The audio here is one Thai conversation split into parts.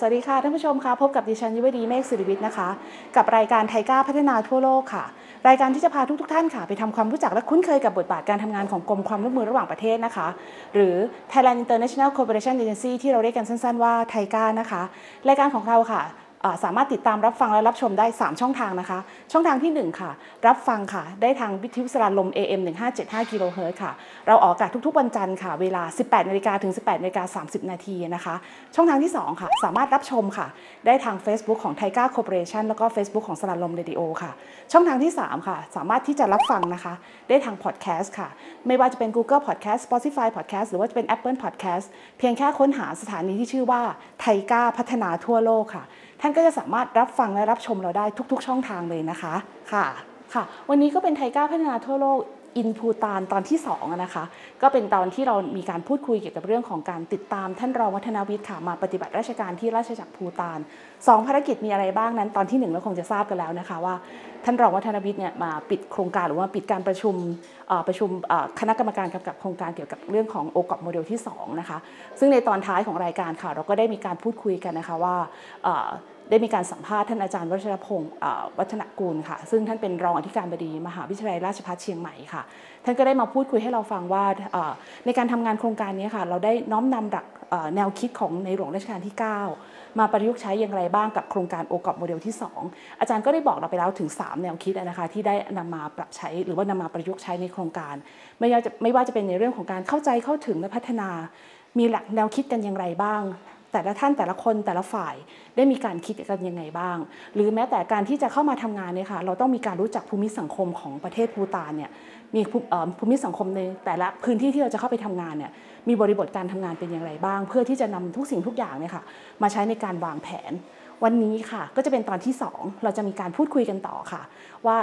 สวัสดีค่ะท่านผู้ชมคะพบกับดิฉันยุวดีเมฆสิริวิทย์นะคะ กับรายการไทก้าพัฒนาทั่วโลกค่ะ รายการที่จะพาทุกๆท่านค่ะ ไปทำความรู้จักและคุ้นเคยกับบทบาทการทำงานของกรมความร่วมมือระหว่างประเทศนะคะ หรือ Thailand International Cooperation Agency ที่เราเรียกกันสั้นๆว่าไทก้านะคะ รายการของเราค่ะ สามารถติดตามรับฟังและรับชมได้ 3 ช่องทางนะคะ ช่องทางที่ 1 ค่ะ รับฟังค่ะ ได้ทางวิทยุสารลม AM 1575กิโลเฮิรตซ์ค่ะ เราออกอากาศทุกๆ วันจันทร์ค่ะ เวลา 18นาฬิกาถึง 18นาฬิกา30 นาทีนะคะ ช่องทางที่ 2 ค่ะ สามารถรับชมค่ะ ได้ทาง Facebook ของ t i g a Corporation แล้วก็ Facebook ของสารลมเรดิโอค่ะ ช่องทางที่ 3 ค่ะ สามารถที่จะรับฟังนะคะ ได้ทาง Podcast ค่ะ ไม่ว่าจะเป็น Google Podcast Spotify Podcast หรือว่าจะเป็น Apple Podcast เพียงแค่ค้นหาสถานีที่ชื่อว่าไทก้าพัฒนาทั่วโลกค่ะ ท่านก็จะสามารถรับฟังและรับชมเราได้ทุกๆ ช่องทางเลยนะคะค่ะค่ะ วันนี้ก็เป็นไทก้าพัฒนาทั่วโลก อินพูตานตอนที่2อะนะคะก็เป็นตอนที่เรามีการพูดคุยเกี่ยวกับเรื่องของการติดตามท่านรองวัฒนาวิทย์ค่ะมาปฏิบัติราชการที่ราชจักรภูตานสองภารกิจมีอะไรบ้างนั้นตอนที่หนึ่งเราคงจะทราบกันแล้วนะคะว่า ท่านรองวัฒนวิทย์เนี่ยมาปิดโครงการหรือว่าปิดการประชุมประชุมคณะกรรมการกำกับโครงการเกี่ยวกับเรื่องของโอกอบโมเดลที่2นะคะซึ่งในตอนท้ายของรายการค่ะเราก็ได้มีการพูดคุยกันนะคะว่า ได้มีการสัมภาษณ์ท่านอาจารย์วัชรพงศ์วัฒนกูลค่ะ ซึ่งท่านเป็นรองอธิการบดีมหาวิทยาลัยราชภัฏเชียงใหม่ค่ะ ท่านก็ได้มาพูดคุยให้เราฟังว่าในการทำงานโครงการนี้ค่ะ เราได้น้อมนำหลักแนวคิดของในหลวงรัชกาลที่ 9 มาประยุกต์ใช้อย่างไรบ้างกับโครงการโอกอบโมเดลที่ 2 อาจารย์ก็ได้บอกเราไปแล้วถึง 3 แนวคิดนะคะที่ได้นำมาปรับใช้หรือว่านำมาประยุกต์ใช้ในโครงการ ไม่ว่าจะไม่ว่าจะเป็นในเรื่องของการเข้าใจเข้าถึงและพัฒนา มีหลักแนวคิดกันอย่างไรบ้าง แต่ละท่านแต่ละคนแต่ละฝ่ายได้มีการคิดกันยังไงบ้าง หรือแม้แต่การที่จะเข้ามาทำงานเนี่ยค่ะเราต้องมีการรู้จักภูมิสังคมของประเทศภูตานเนี่ยมีภูมิสังคมในแต่ละพื้นที่ที่เราจะเข้าไปทำงานเนี่ยมีบริบทการทำงานเป็นอย่างไรบ้าง เพื่อที่จะนำทุกสิ่งทุกอย่างเนี่ยค่ะมาใช้ในการวางแผน วันนี้ค่ะก็จะเป็นตอนที่ 2 เราจะมีการพูดคุยกันต่อค่ะ ว่า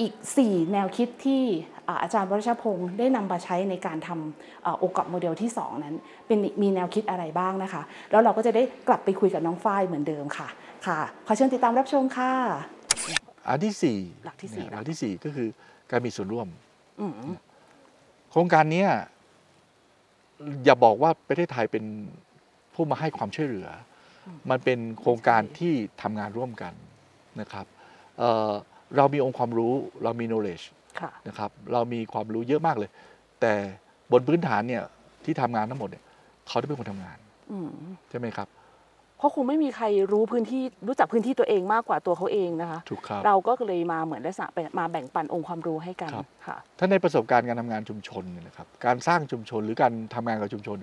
อีก 4 แนวคิดที่อ่าอาจารย์วรชพงศ์ได้นำมาใช้ในการทำเอ่อโอกอบโมเดลที่ 2 นั้น เป็นมีแนวคิดอะไรบ้างนะคะ แล้วเราก็จะได้กลับไปคุยกับน้องฝ้ายเหมือนเดิมค่ะค่ะขอเชิญติดตามรับชมค่ะอันที่สี่หลักที่สี่นะหลักที่สี่ก็คือการมีส่วนร่วมอืมโครงการเนี้ยอย่าบอกว่าประเทศไทยเป็นผู้มาให้ความช่วยเหลืออมันเป็นโครงการที่ทำงานร่วมกันนะครับ เอ่อเรามีองค์ความรู้เรามี knowledge ค่ะนะครับเรามีความรู้เยอะมากเลย แต่บนพื้นฐานเนี่ยที่ทำงานทั้งหมดเนี่ยเขาได้เป็นคนทำงานอืมใช่ไหมครับ เพราะคงไม่มีใครรู้พื้นที่รู้จักพื้นที่ตัวเองมากกว่าตัวเขาเองนะคะถูกครับเราก็เลยมาเหมือนได้สะมาแบ่งปันองค์ความรู้ให้กันครับค่ะถ้าในประสบการณ์การทำงานชุมชนเนี่ยนะครับการสร้างชุมชนหรือการทำงานกับชุมชน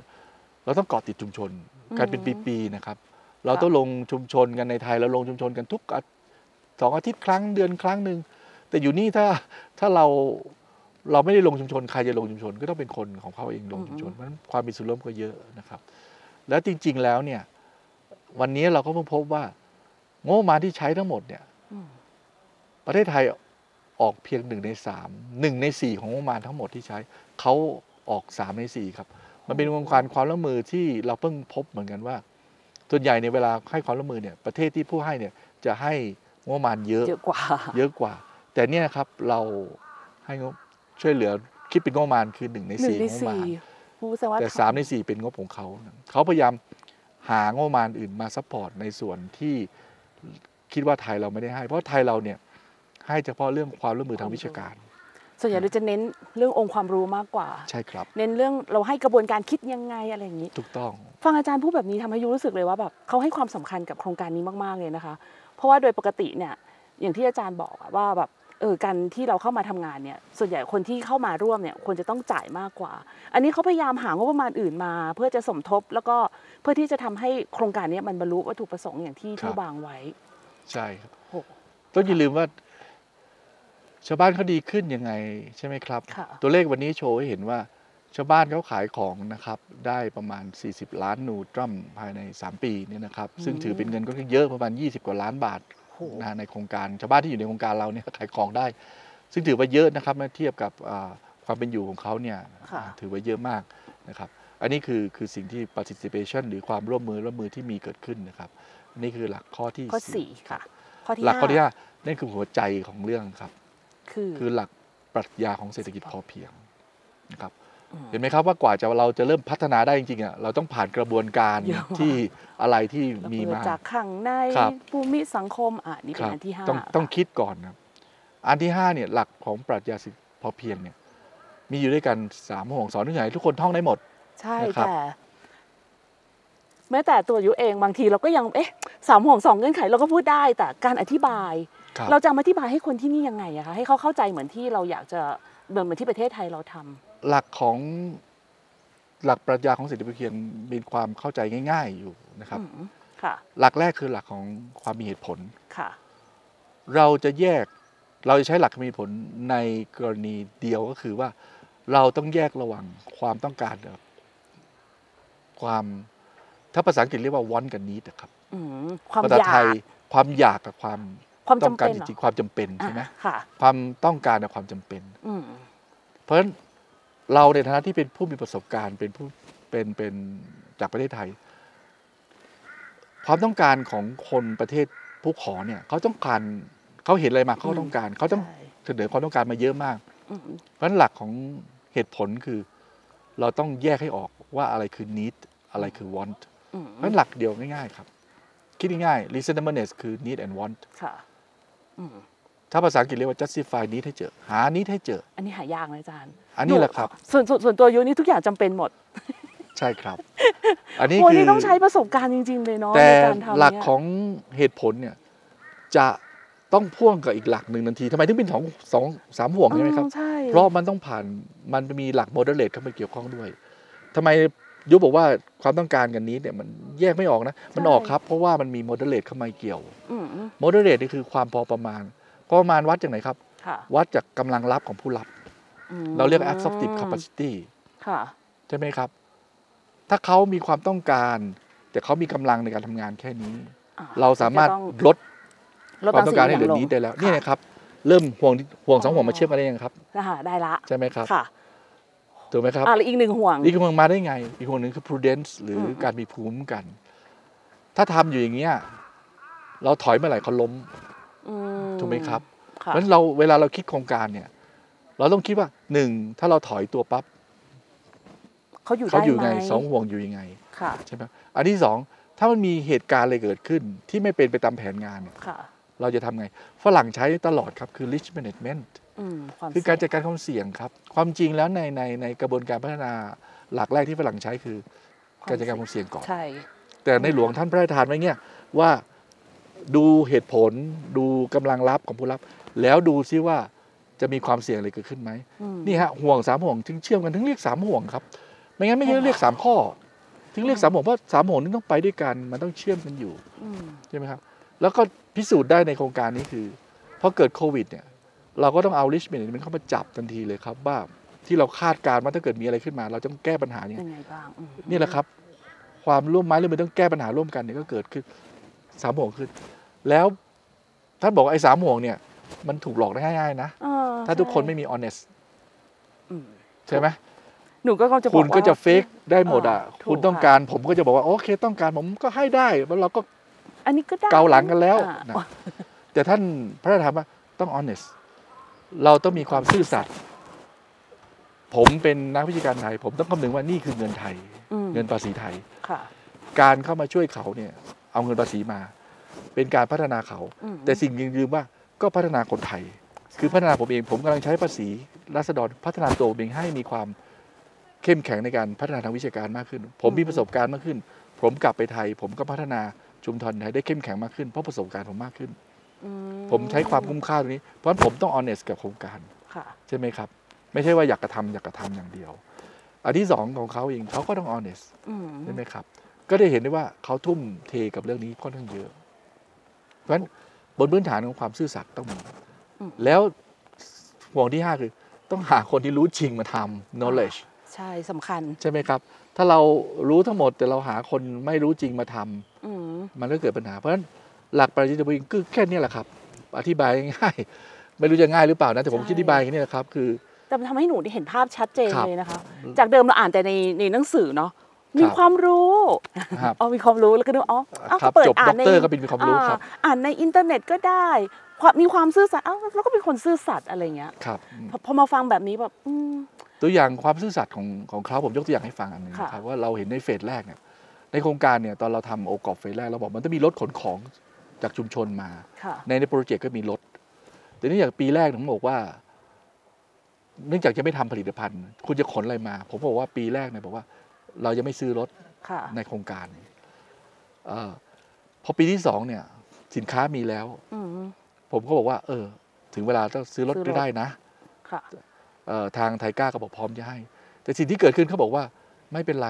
เราต้องเกาะติดชุมชน การเป็นปีๆนะครับ เราต้องลงชุมชนกันในไทยเราลงชุมชนกันทุกอา สองอาทิตย์ครั้งเดือนครั้งหนึ่งแต่อยู่นี่ถ้าถ้าเราเราไม่ได้ลงชุมชนใครจะลงชุมชน ก็ต้องเป็นคนของเขาเองลงชุมชนเพราะฉะนั้นความมีส่วนร่วมก็เยอะนะครับ แล้วจริง ๆแล้วเนี่ยวันนี้เราก็เพิ่งพบว่างบประมาณที่ใช้ทั้งหมดเนี่ยอืมประเทศไทยออกเพียงหนึ่งในสามหนึ่งในสี่ของงบประมาณทั้งหมดที่ใช้เขาออกสามในสี่ครับ มันเป็นวงการความร่วมมือที่เราเพิ่งพบเหมือนกันว่า ส่วนใหญ่ในเวลาให้ความร่วมมือเนี่ยประเทศที่ผู้ให้เนี่ยจะให้ งบประมาณเยอะเยอะกว่า เยอะกว่า แต่เนี่ยนะครับเราให้งบช่วยเหลือคิดเป็นงบประมาณคือหนึ่งในหนึ่งสี่ในงบประมาสี่ณผู้แสดงว่าแต่สามในสี่เป็นงบของเขา เขาพยายามหางบประมาณอื่นมา support ในส่วนที่คิดว่าไทยเราไม่ได้ให้ เพราะไทยเราเนี่ยให้เฉพาะเรื่องความร่วมมือทางวิชาการ ส่วนใหญ่เราจะเน้นเรื่ององค์ความรู้มากกว่า ใช่ครับ เน้นเรื่องเราให้กระบวนการคิดยังไงอะไรอย่างนี้ ถูกต้อง ฟังอาจารย์พูดแบบนี้ทำให้ยูรู้สึกเลยว่าแบบเขาให้ความสำคัญกับโครงการนี้มากๆเลยนะคะ เพราะว่าโดยปกติเนี่ยอย่างที่อาจารย์บอกอะว่าแบบเออการที่เราเข้ามาทำงานเนี่ยส่วนใหญ่คนที่เข้ามาร่วมเนี่ยควรจะต้องจ่ายมากกว่า อันนี้เขาพยายามหางบประมาณอื่นมา เพื่อจะสมทบแล้วก็เพื่อที่จะทำให้โครงการเนี้มันบรรลุวัตถุประสงค์อย่างที่ครับที่วางไว้ ใช่ครับโอ้ต้องอย่าลืมว่า ชาวบ้านเขาดีขึ้นยังไงใช่ไหมครับค่ะตัวเลขวันนี้โชว์ให้เห็นว่า ชาวบ้านเขาขายของนะครับได้ประมาณ 40 ล้านนูตรัมภายใน 3 ปีเนี่ยนะครับซึ่งถือเป็นเงินก็เยอะประมาณ 20 กว่าล้านบาทโหนะฮะในโครงการชาวบ้านที่อยู่ในโครงการเราเนี่ยขายของได้ ซึ่งถือว่าเยอะนะครับเมื่อเทียบกับอ่าความเป็นอยู่ของเขาเนี่ยค่ะถือว่าเยอะมากนะครับอันนี้คือคือสิ่งที่ participation หรือความร่วมมือร่วมมือที่มีเกิดขึ้นนะครับอันนี่คือหลักข้อที่ข้อสี่ค่ะข้อที่หลักข้อที่ห้าห้านั่นคือหัวใจของเรื่องครับ คือคือหลักปรัชญาของเศรษฐกิจพอเพียงนะครับ เห็นไหมครับว่ากว่าจะเราจะเริ่มพัฒนาได้จริงๆอะเราต้องผ่านกระบวนการเยอะมากที่อะไรที่ระมีเบิดมาจากข้างในครับภูมิสังคมอะนี่คเป็นรับอันที่ห้าต้องต้องคิดก่อนครับอันที่ห้าเนี่ยหลักของปรัชญาเศรษฐกิจพอเพียงเนี่ย มีอยู่ด้วยกันสามห่วงสอนทุกอย่างให้ทุกคนท่องได้หมด ใช่นะครับแต่แม้แต่ตัวยุเองบางทีเราก็ยังเอ๊ะสามห่วงสองเงื่อนไขเราก็พูดได้แต่การอธิบายครับเราจะมาอธิบายให้คนที่นี่ยังไงอะคะให้เขาเข้าใจเหมือนที่เราอยากจะเหมือนเหมือนที่ประเทศไทยเราทำ หลักของหลักปรัชญาของเศรษฐกิจพอเพียงมีความเข้าใจง่าย ๆอยู่นะครับอืมค่ะหลักแรกคือหลักของความมีเหตุผลค่ะเราจะแยกเราจะใช้หลักมีเหตุผลในกรณีเดียวก็คือว่า เราต้องแยกระหว่างความต้องการกับความถ้าภาษาอังกฤษเรียกว่า want กับ need นะครับอืมความภาษาอยาไทยกความอยากกับความความต้องจำการเป็นจเหรอริงๆความจำเป็นใช่ไหมอะค่ะความต้องการกับความจำเป็นอืมเพราะฉะนั้น เราในฐานะที่เป็นผู้มีประสบการณ์ เป็นผู้เป็นเป็นจากประเทศไทย ความต้องการของคนประเทศผู้ขอเนี่ยเขาต้องการเขาเห็นอะไรมาเขาต้องการเขาต้องใช่เสนอความต้องการมาเยอะมากอืมเพราะฉะนั้นหลักของเหตุผลคือ เราต้องแยกให้ออกว่าอะไรคือ need อะไรคือ want อืมเพราะฉะนั้นหลักเดียวง่ายๆครับ คิดง่ายๆ reasonableness คือ need and want ค่ะอืม ถ้าภาษาอังกฤษเรียกว่า justify need ให้เจอ หา need ให้เจอ อันนี้หายากนะอาจารย์อันนี้แหละครับ ส่วนส่วนส่วนตัวยุนี่ทุกอย่างจำเป็นหมด ใช่ครับ อันนี้โอ้คือนี่ต้องใช้ประสบการณ์จริง ๆ เลยเนาะแต่ในการทำหลักเนี่ยของเหตุผลเนี่ยจะต้องพ่วงกับอีกหลักหนึ่งทันทีทำไมถึงเป็นสองสองสามห่วงใช่ไหมครับอืใช่เพราะมันต้องผ่านมันมีหลัก moderate เข้ามาเกี่ยวข้องด้วยทำไมยุบบอกว่าความต้องการกันนี้เนี่ยมันแยกไม่ออกนะ มันออกครับ เพราะว่ามันมี moderate เข้ามาเกี่ยวอืม moderate นี่คือความพอประมาณ พอประมาณวัดจากไหนครับค่ะวัดจากกำลังรับของผู้รับอืมเราเรียก absorptive capacity ค่ะใช่ไหมครับ ถ้าเขามีความต้องการ แต่เขามีกำลังในการทำงานแค่นี้อ่เราสามารถจะต้องลดลดความต้องการให้บเหลือสิ่นี้งได้แล้วลงนี่นะครับ เริ่มห่วงห่วงสองห่วงมาเชื่อมกันได้ยังครับนะคะได้ละใช่ไหมครับค่ะถูกไหมครับอ่าแล้วอีกหนึ่งห่วงนี่คือมันมาได้ไง อีกห่วงหนึ่งคือ prudence หรืออมการมีภูมิคุ้มกัน ถ้าทำอยู่อย่างเงี้ยเราถอยเมื่อไหร่เขาล้มอื ถูกไหมครับเพค่ะราะฉะนั้นเราเวลาเราคิดโครงการเนี่ย เราต้องคิดว่าหนึ่งถ้าเราถอยตัวปั๊บเขาอยู่เขาได้อยู่ไหมไงสองห่วงอยู่ยังไงค่ะใช่ไหมอันที่สองถ้ามันมีเหตุการณ์อะไรเกิดขึ้นที่ไม่เป็นไปตามแผนงานเนี่ยค่ะเราจะทำไง ฝรั่งใช้ตลอดครับ คือ risk management อืมความคือการจัเสี่ดยงการความเสี่ยงครับ ความจริงแล้วในในในกระบวนการพัฒนาหลักแรกที่ฝรั่งใช้คือ การจัดการความเสี่ยงก่อนใช่แต่ในหลวงท่านพระราชทานไว้เนี่ยว่า ดูเหตุผล ดูกำลังรับของผู้รับ แล้วดูซิว่าจะมีความเสี่ยงอะไรเกิดขึ้นไหมอืมนี่ฮะห่วงสามห่วงถึงเชื่อมกันถึงเรียกสามห่วงครับ ไม่งั้นไม่ใช่เรียกสามข้อ ถึงเรียกสามห่วงเพราะสามห่วงนี้ต้องไปด้วยกันมันต้องเชื่อมกันอยู่อืมใช่ไหมครับ แล้วก็พิสูจน์ได้ในโครงการนี้คือพอเกิดโควิดเนี่ยเราก็ต้องเอา risk management เข้ามาจับทันทีเลยครับว่าที่เราคาดการณ์ว่าถ้าเกิดมีอะไรขึ้นมา เราต้องแก้ปัญหายังไงยังไงบ้างอืมนี่แหละครับ ความร่วมไม้ร่วมมือต้องแก้ปัญหาร่วมกันเนี่ยก็เกิดขึ้นสามห่วงขึ้น แล้วท่านบอกว่าไอ้สามห่วงเนี่ย มันถูกหลอกได้ง่ายๆนะ เออถ้าทุกคนใช่ไม่มี honest อืมใช่ไหมหนูก็กำลังจะบอกคุณก็ว่าจะเฟกได้หมดอะ เออถูกคุณต้องค่ะการผมก็จะบอกว่าโอเคต้องการผมก็ให้ได้แล้วเราก็ อันนี้ก็ได้เกาหลังกันแล้วอ่านะ แต่ท่านพระราชทานว่าต้อง honest เราต้องมีความซื่อสัตย์ผมเป็นนักวิชาการไทย ผมต้องคำนึงว่านี่คือเงินไทย อืมเงินภาษีไทย ค่ะ การเข้ามาช่วยเขาเนี่ย เอาเงินภาษีมา เป็นการพัฒนาเขาอืมแต่สิ่งหนึ่งลืมว่าก็พัฒนาคนไทย คือพัฒนาผมเองผมกำลังใช้ภาษีรัษฎรพัฒนาตัวผมเองให้มีความเข้มแข็งในการพัฒนาทางวิชาการมากขึ้น ผมมีประสบการณ์มากขึ้น ผมกลับไปไทย ผมก็พัฒนาชุมชนไทยได้เข้มแข็งมากขึ้นเพราะประสบการณ์ผมมากขึ้นอืผมใช้ความคุ้มค่าตรงนี้ เพราะฉะนั้นผมต้อง honest กับโครงการค่ะใช่ไหมครับ ไม่ใช่ว่าอยากกระทำอยากกระทำอย่างเดียว อันที่สองของเขาเองเขาก็ต้อง honest อืมใช่ไหมครับ ก็ได้เห็นได้ว่าเขาทุ่มเทกับเรื่องนี้ค่อนข้างเยอะเพ ราะฉะนั้นบนพื้นฐานของความซื่อสัตย์ต้องมีแล้วห่วงที่ห้าคือ ต้องหาคนที่รู้จริงมาทำ knowledge ใช่สำคัญ ใช่ไหมครับ ถ้าเรารู้ทั้งหมดแต่เราหาคนไม่รู้จริงมาทำอืมมันก็เกิดปัญหา เพราะฉะนั้นหลักปรัชญาวิงคือแค่นี้แหละครับ อธิบายง่ายๆไม่รู้จะง่ายหรือเปล่านะแต่ผมอธิบายแค่นี้แหละครับคือแต่มันทำให้หนูได้เห็นภาพชัดเจนครับเลยนะคะ จากเดิมเราอ่านแต่ในในหนังสือเนาะ มีครับความรู้ครับอ๋อมีความรู้แล้วก็ดูอ๋ออ้าวครับก็เปิดจบอ่านในด็อกเตอร์ก็เป็นความรู้ครับอ่าอ่านในอินเทอร์เน็ตก็ได้ความมีความซื่อสัตย์อ้าวแล้วก็เป็นคนซื่อสัตย์อะไรเงี้ยครับพอพอมาฟังแบบนี้แบบอืมตัวอย่างความซื่อสัตย์ของของเขาผมยกตัวอย่างให้ฟังอันหนึงค่ะนะครับว่าเราเห็นใน phase แรกเนี่ยในโครงการเนี่ยตอนเราทำ OGOP phase แรกเราบอกมันต้องมีรถขนของจากชุมชนมาค่ะในใน project ก็มีรถแต่นี่อย่างปีแรกผมบอกว่า เนื่องจากจะไม่ทำผลิตภัณฑ์ คุณจะขนอะไรมา ผมบอกว่าปีแรกเนี่ยบอกว่า เราจะไม่ซื้อรถค่ะในโครงการเออพอปีที่สองเนี่ย สินค้ามีแล้วอืมผมก็บอกว่า เออ ถึงเวลาต้องซื้อรถซื้อรถก็ได้นะค่ะเอ่อทางไทก้าก็บอกพร้อมจะให้ แต่สิ่งที่เกิดขึ้นเขาบอกว่า ไม่เป็นไร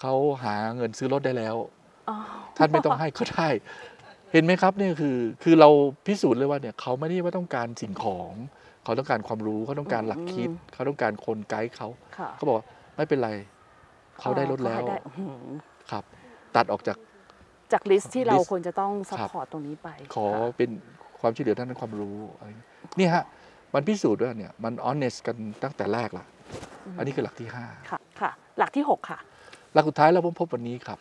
เขาหาเงินซื้อรถได้แล้วอ๋อท่านไม่ต้องให้ก็ได้ เห็นไหมครับเนี่ยคือ คือเราพิสูจน์เลยว่าเนี่ยเขาไม่ได้ว่าต้องการสิ่งของเขาต้องการความรู้เขาต้องการหลักคิดเขาต้องการคนไกด์เขาค่ะเขาบอกว่าไม่เป็นไร เขาได้รถแล้วเขาให้ได้อื้อหือครับ ตัดออกจากจาก list ที่เรา list ควรจะต้อง sup ครับ port ตรงนี้ไป ขอค่ะเป็นความช่วยเหลือด้านความรู้อะไรอย่างเงี้ยนี่ฮะมันพิสูจน์ว่าเนี่ยมัน honest กันตั้งแต่แรกละอันนี้คือหลักที่ห้าค่ะค่ะ หลักที่หกค่ะ หลักสุดท้ายเราพบพบวันนี้ครับ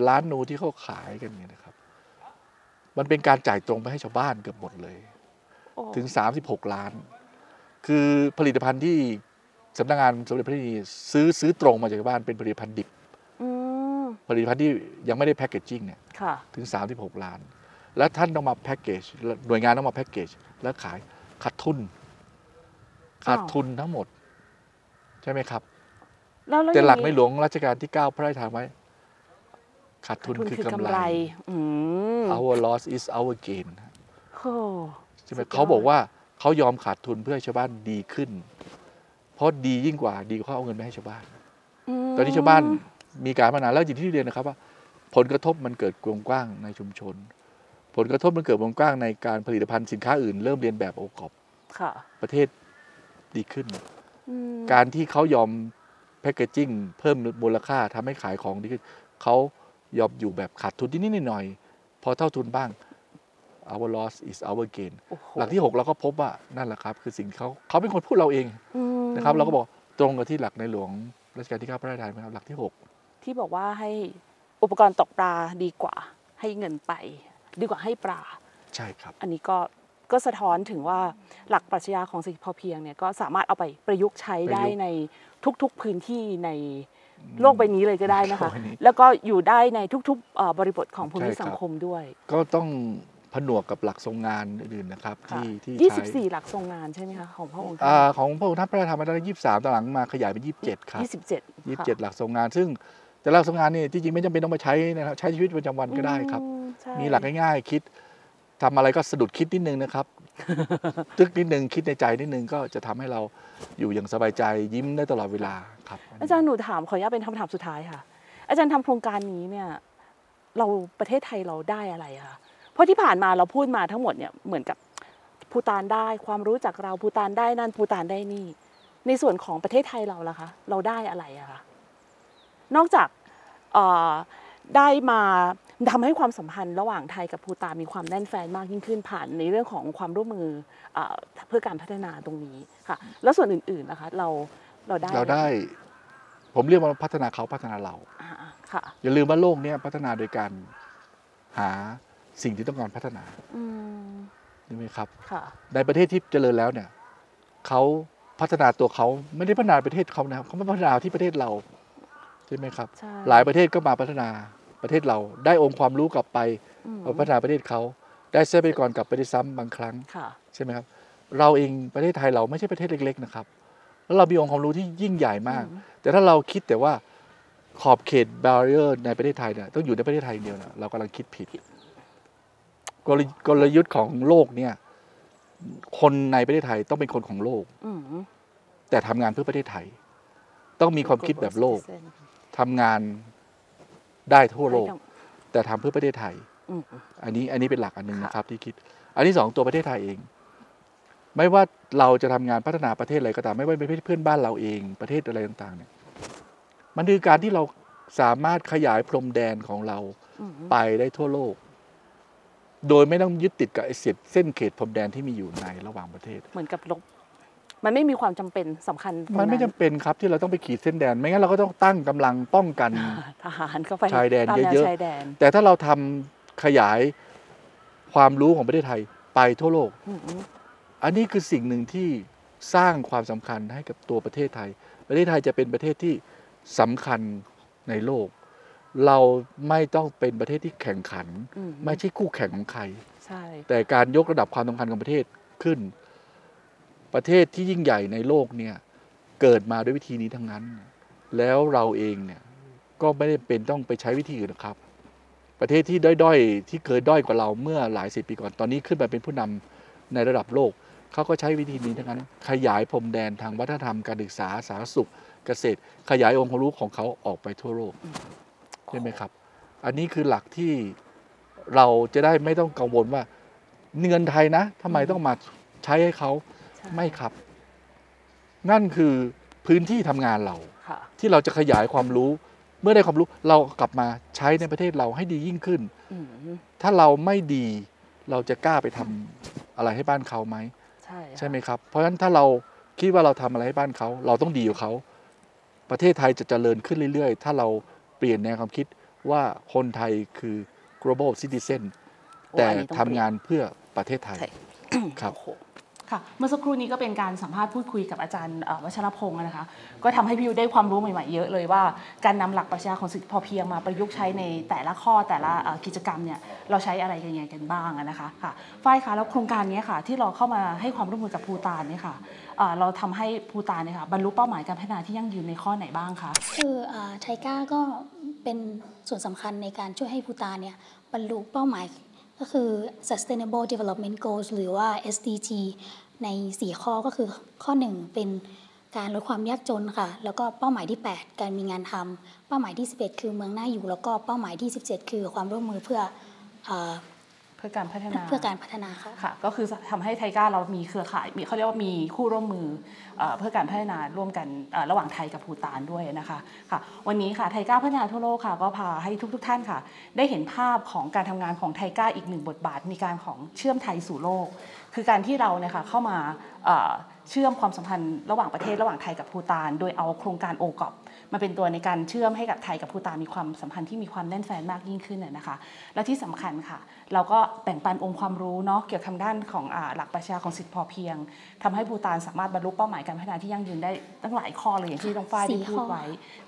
41 ล้านนูที่เขาขายกันเนี่ยนะครับ มันเป็นการจ่ายตรงไปให้ชาวบ้านเกือบหมดเลยโอ้ถึง 36 ล้าน คือผลิตภัณฑ์ที่ สำนักงานสมเด็จพระนีซื้อซื้อตรงมาจากชาวบ้านเป็นผลิตภัณฑ์ดิบอืมผลิตภัณฑ์ที่ยังไม่ได้แพ็กเกจจิ้งเนี่ยค่ะถึง 36 ล้าน แล้วท่านต้องมาแพ็กเกจหน่วยงานต้องมาแพ็กเกจแล้วขายขาดทุนขาดทุนทั้งหมด ใช่ไหมครับแล้วแล้วแต่หลักอย่างในนี้หลวงรัชกาลที่ 9 พระราชทานไว้ขาดทุนทุนคือคือกำกำไรไรอืม our loss is our gain โอ้ใช่ไหมสุดยอดเขาบอกว่าเขายอมขาดทุนเพื่อให้ชาวบ้านดีขึ้น เพราะดียิ่งกว่าดีกว่าเขาเอาเงินไปให้ชาวบ้านมตอนนี้ชาวบ้านมีการพัฒนาแล้วอย่างที่เรียนนะครับว่า ผลกระทบมันเกิดวงกว้างในชุมชน ผลกระทบมันเกิดวงกว้างในการผลิตภัณฑ์สินค้าอื่นเริ่มเรียนแบบโอกอบค่ะประเทศดีขึ้นอืมการที่เขายอมแพคเกจจิ้งเพิ่มมูลค่าทำให้ขายของดีขึ้นเขายอมอยู่แบบขาดทุนนิดๆหน่อยๆพอเท่าทุนบ้าง our loss is our gain โอ้โหหลักที่ 6 เราก็พบว่านั่นแหละครับ คือสิ่งที่เขาเขาเป็นคนพูดเราเองอืมนะครับเราก็บอกตรงกับที่หลักในหลวงรัชกาลที่9พระราชทานไหมครับหลักที่ 6 ที่บอกว่าให้อุปกรณ์ตกปลาดีกว่าให้เงินไป ดีกว่าให้ปลาใช่ครับ อันนี้ก็ก็สะท้อนถึงว่าหลักปรัชญาของเศรษฐกิจพอเพียงเนี่ยก็สามารถเอาไปประยุกต์ใช้ได้ประยุกต์ในทุกๆพื้นที่ในโลกใบนี้เลยก็ได้นะคะโลกใบนี้แล้วก็อยู่ได้ในทุกๆเอ่อบริบทของภูมิใช่ครับสังคมด้วย ก็ต้อง ผนวกกับหลักทรงงานอื่นๆนะครับค่ะที่ที่ใช้24 หลักทรงงานใช่ไหมคะของพระองค์ท่าอ่านของพระองค์ท่านพระราชทานมาได้ยี่สิบสามตอนหลังมาขยายเป็นยี่สิบเจ็ดครับ 27ยี่สิบค่ะเจ็ดหลักทรงงาน ซึ่งแต่หลักทรงงานนี่ที่จริงไม่จำเป็นต้องมาใช้นะครับใช้ชีวิตประจำวันก็ได้ครับ อืมใช่มีหลักง่ายๆ คิดทำอะไรก็สะดุดคิดนิดนึงนะครับ ตึกนิดนึงคิดในใจนิดนึงก็จะทำให้เราอยู่อย่างสบายใจยิ้มได้ตลอดเวลาครับ อาจารย์หนูถามขออนุญาตเป็นคำถามสุดท้ายค่ะ อาจารย์ทำโครงการนี้เนี่ย เราประเทศไทยเราได้อะไรอะคะ เพราะที่ผ่านมาเราพูดมาทั้งหมดเนี่ยเหมือนกับภูตานได้ความรู้จากเราภูตานได้นั่นภูตานได้นี่ ในส่วนของประเทศไทยเราล่ะคะ เราได้อะไรอะคะนอกจากเอ่อได้มาทำให้ความสัมพันธ์ระหว่างไทยกับภูตานมีความแน่นแฟนมากยิ่งขึ้นผ่านในเรื่องของความร่วมมือเอ่อเพื่อการพัฒนาตรงนี้ค่ะ แล้วส่วนอื่นๆนะคะเราเราได้เราได้ ผมเรียกว่าพัฒนาเขาพัฒนาเราอ่าค่ะอย่าลืมว่าโลกเนี้ยพัฒนาโดยการหา สิ่งที่ต้องการพัฒนาอืมใช่ไหมครับค่ะในประเทศที่เจริญแล้วเนี่ยเขาพัฒนาตัวเขาไม่ได้พัฒนาประเทศเขานะครับเขามาพัฒนาที่ประเทศเราใช่ไหมครับใช่หลายประเทศก็มาพัฒนาประเทศเรา ได้องค์ความรู้กลับไปอืมมาพัฒนาประเทศเขาได้ทรัพยากรกลับไปได้ซ้ำบางครั้งค่ะใช่ไหมครับเราเองประเทศไทยเราไม่ใช่ประเทศเล็ก ๆ นะครับ แล้วเรามีองค์ความรู้ที่ยิ่งใหญ่มากอืมแต่ถ้าเราคิดแต่ว่าขอบเขตบาเรียร์ในประเทศไทยเนี่ยต้องอยู่ในประเทศไทยอย่างเดียวนะเรากำลังคิดผิด กลกลยุทธ์ของโลกเนี่ย คนในประเทศไทยต้องเป็นคนของโลก อืมแต่ทำงานเพื่อประเทศไทย ต้องมีความคิดแบบโลกทำงานได้ทั่วโลก แต่ทำเพื่อประเทศไทย อืม อันนี้อันนี้เป็นหลักอันหนึ่งค่ะ นะครับที่คิด อันที่สองตัวประเทศไทยเอง ไม่ว่าเราจะทำงานพัฒนาประเทศอะไรก็ตาม ไม่ว่าเป็นประเทศเพื่อนบ้านเราเองประเทศอะไรต่างๆเนี่ย มันคือการที่เราสามารถขยายพรมแดนของเราอืมไปได้ทั่วโลก โดยไม่ต้องยึดติดกับไอ้เศษเส้นเขตพรมแดนที่มีอยู่ในระหว่างประเทศ เหมือนกับลบ มันไม่มีความจำเป็นสำคัญตรงมันไม่จำเป็นครับที่เราต้องไปขีดเส้นแดน ไม่งั้นเราก็ต้องตั้งกำลังป้องกัน ทหารเข้าไปชายแดนตามเยอะๆ ชายแดนแต่ถ้าเราทำขยายความรู้ของประเทศไทยไปทั่วโลก อืมอันนี้คือสิ่งหนึ่งที่สร้างความสำคัญให้กับตัวประเทศไทย ประเทศไทยจะเป็นประเทศที่สำคัญในโลก เราไม่ต้องเป็นประเทศที่แข่งขันอืมไม่ใช่คู่แข่งของใคร ใช่ แต่การยกระดับความสำคัญของประเทศขึ้น ประเทศที่ยิ่งใหญ่ในโลกเนี่ยเกิดมาด้วยวิธีนี้ทั้งนั้น แล้วเราเองเนี่ยก็ไม่ได้เป็นต้องไปใช้วิธีอื่นหรอกครับ ประเทศที่ด้อยๆ ที่เคยด้อยกว่าเราเมื่อหลายสิบปีก่อนตอนนี้ขึ้นมาเป็นผู้นำในระดับโลกเขาก็ใช้วิธีนี้ทั้งนั้น ขยายพรมแดนทางวัฒนธรรมการศึกษาสาธารณสุขเกษตร ขยายองค์ความรู้ของเขาออกไปทั่วโลกใช่ไหมครับ อันนี้คือหลักที่เราจะได้ไม่ต้องกังวลว่าเงินไทยนะทำไมต้องมาใช้ให้เขาใช่ไม่ครับ นั่นคือพื้นที่ทำงานเราค่ะที่เราจะขยายความรู้ เมื่อได้ความรู้เรากลับมาใช้ในประเทศเราให้ดียิ่งขึ้นอืมถ้าเราไม่ดีเราจะกล้าไปทำอะไรให้บ้านเขาไหมใช่ค่ะใช่ไหมครับ เพราะฉะนั้นถ้าเราคิดว่าเราทำอะไรให้บ้านเขา เราต้องดีกว่าเขา ประเทศไทยจะเจริญขึ้นเรื่อย ๆ ถ้าเรา เปลี่ยนแนวความคิดว่าคนไทยคือ global citizen โอ้แต่อันนี้องทำงานเพื่อประเทศไทยใช่ครับโอ้โหค่ะเมื่อสักครู่นี้ก็เป็นการสัมภาษณ์พูดคุยกับอาจารย์เอ่อวัชรพงศ์นะคะ ก็ทำให้พี่วิวได้ความรู้ใหม่ๆเยอะเลยว่า การนำหลักปรัชญาของเศรษฐกิจพอเพียงมาประยุกต์ใช้ในแต่ละข้อแต่ละเอ่อกิจกรรมเนี่ยเราใช้อะไรกันยังไงกันบ้างอะนะคะค่ะฝ้ายคะแล้วโครงการนี้ค่ะที่เราเข้ามาให้ความร่วมมือกับภูตานเนี่ยค่ะ เราทำให้ภูตานเนี่ยค่ะบรรลุเป้าหมายการพัฒนาที่ยั่งยืนในข้อไหนบ้างคะคือไทก้าก็เป็นส่วนสำคัญในการช่วยให้ภูตานเนี่ยบรรลุเป้าหมายก็คือ sustainable development goals หรือว่า SDG ใน 4 ข้อก็คือข้อ 1 เป็นการลดความยากจนค่ะ แล้วก็เป้าหมายที่ 8 การมีงานทำเป้าหมายที่ 11 คือเมืองน่าอยู่ แล้วก็เป้าหมายที่ 17 คือความร่วมมือเพื่ออ พื่อการพัฒนาเพื่อการพัฒนาค่ะค่ะก็คือทำให้ไทก้าเรามีเครือข่ายมีเขาเรียกว่ามีคู่ร่วมมือเอ่อเพื่อการพัฒนาร่วมกันเอ่อระหว่างไทยกับภูตานด้วยนะคะค่ะวันนี้ค่ะไทก้าพัฒนาทั่วโลกค่ะก็พาให้ทุก ๆ ท่านค่ะ ได้เห็นภาพของการทำงานของไทก้าอีกหนึ่งบทบาท มีการของเชื่อมไทยสู่โลก คือการที่เราเนี่ยค่ะเข้ามา เชื่อมความสัมพันธ์ระหว่างประเทศระหว่างไทยกับภูตาน โดยเอาโครงการโอกอบมาเป็นตัวในการเชื่อมให้กับไทยกับภูตานมีความสัมพันธ์ที่มีความแน่นแฟ้นมากยิ่งขึ้นน่ะนะคะ และที่สำคัญค่ะ เราก็แบ่งปันองค์ความรู้เนาะเกี่ยวกับทางด้านของอหลักปรัชาของสิทธิพอเพียงทำให้ภูตานสามารถบรรลุเป้าหมายการพัฒนาที่ยั่งยืนได้ตั้งหลายข้อเลยอย่างที่น้องฝ้ายได้สี่พูดไว้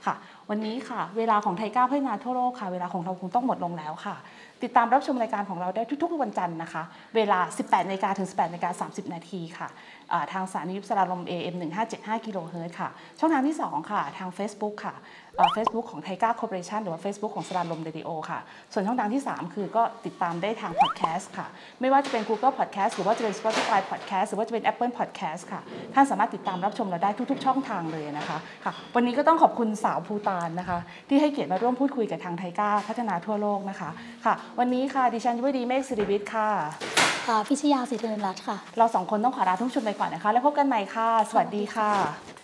ค่ะ วันนี้ค่ะ เวลาของไทยก้าวพัฒนาทั่วโลกค่ะเวลาของเราคงต้องหมดลงแล้วค่ะ ติดตามรับชมรายการของเราได้ทุกๆวันจันทร์นะคะ เวลา 18นาฬิกาถึง 18นาฬิกา30 นาทีค่ะ ทางสถานีวิทยุสราญรมย์ AM 1575กิโลเฮิรตซ์ค่ะ ช่องทางที่ 2 ค่ะ ทาง Facebook ค่ะ เฟซบุ๊กของ TICA Cooperation หรือว่า Facebook ของสราญรมเรดิโอค่ะ ส่วนช่องทางที่ 3 คือก็ติดตามได้ทางพอดแคสต์ค่ะ ไม่ว่าจะเป็น Google Podcast หรือว่าจะเป็น Spotify Podcast หรือว่าจะเป็น Apple Podcast ค่ะ ท่านสามารถติดตามรับชมเราได้ทุก ๆ ช่องทางเลยนะคะค่ะ วันนี้ก็ต้องขอบคุณสาวภูฏานนะคะ ที่ให้เกียรติมาร่วมพูดคุยกับทางไทก้าพัฒนาทั่วโลกนะคะค่ะ วันนี้ค่ะดิฉันยุวดีเมฆสิริวิทย์ค่ะอ่าพิชยาสิทธินรัตน์ค่ะ เราสองคนต้องขอลาทุกชมไปก่อนนะคะ แล้วพบกันใหม่ค่ะ สวัสดีค่ะ